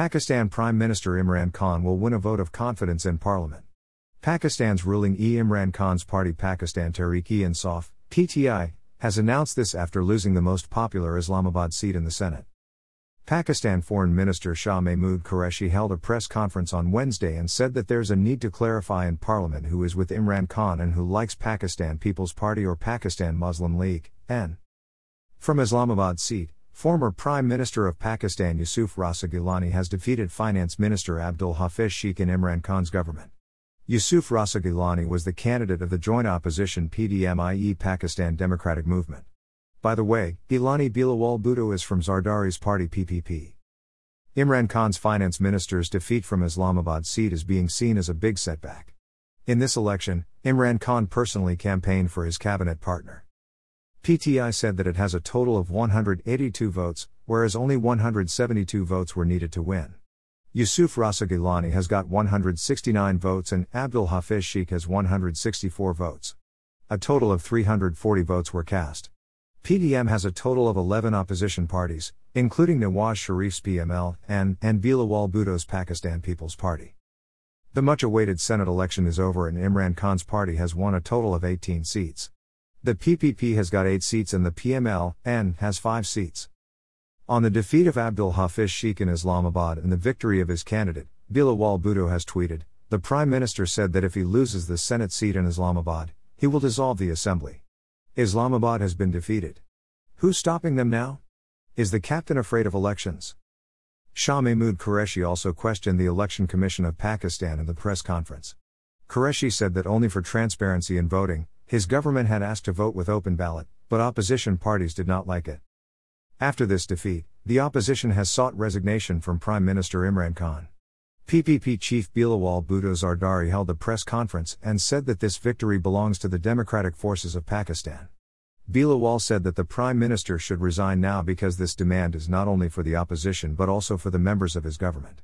Pakistan Prime Minister Imran Khan will win a vote of confidence in parliament. Pakistan's ruling E. Imran Khan's party Pakistan Tehreek-e-Insaf, PTI, has announced this after losing the most popular Islamabad seat in the Senate. Pakistan Foreign Minister Shah Mehmood Qureshi held a press conference on Wednesday and said that there's a need to clarify in parliament who is with Imran Khan and who likes Pakistan People's Party or Pakistan Muslim League, N. From Islamabad seat, former Prime Minister of Pakistan Yusuf Raza Gilani has defeated Finance Minister Abdul Hafiz Sheikh in Imran Khan's government. Yusuf Raza Gilani was the candidate of the joint opposition PDM-IE Pakistan Democratic Movement. By the way, Gilani Bilawal Bhutto is from Zardari's party PPP. Imran Khan's finance minister's defeat from Islamabad seat is being seen as a big setback. In this election, Imran Khan personally campaigned for his cabinet partner. PTI said that it has a total of 182 votes, whereas only 172 votes were needed to win. Yusuf Raza Gilani has got 169 votes and Abdul Hafiz Sheikh has 164 votes. A total of 340 votes were cast. PDM has a total of 11 opposition parties, including Nawaz Sharif's PML N, and Bilawal Bhutto's Pakistan People's Party. The much awaited Senate election is over and Imran Khan's party has won a total of 18 seats. The PPP has got 8 seats and the PML N has 5 seats. On the defeat of Abdul Hafiz Sheikh in Islamabad and the victory of his candidate, Bilawal Bhutto has tweeted, the Prime Minister said that if he loses the Senate seat in Islamabad, he will dissolve the Assembly. Islamabad has been defeated. Who's stopping them now? Is the captain afraid of elections? Shah Mehmood Qureshi also questioned the Election Commission of Pakistan in the press conference. Qureshi said that only for transparency in voting, his government had asked to vote with open ballot, but opposition parties did not like it. After this defeat, the opposition has sought resignation from Prime Minister Imran Khan. PPP chief Bilawal Bhutto Zardari held a press conference and said that this victory belongs to the democratic forces of Pakistan. Bilawal said that the prime minister should resign now because this demand is not only for the opposition but also for the members of his government.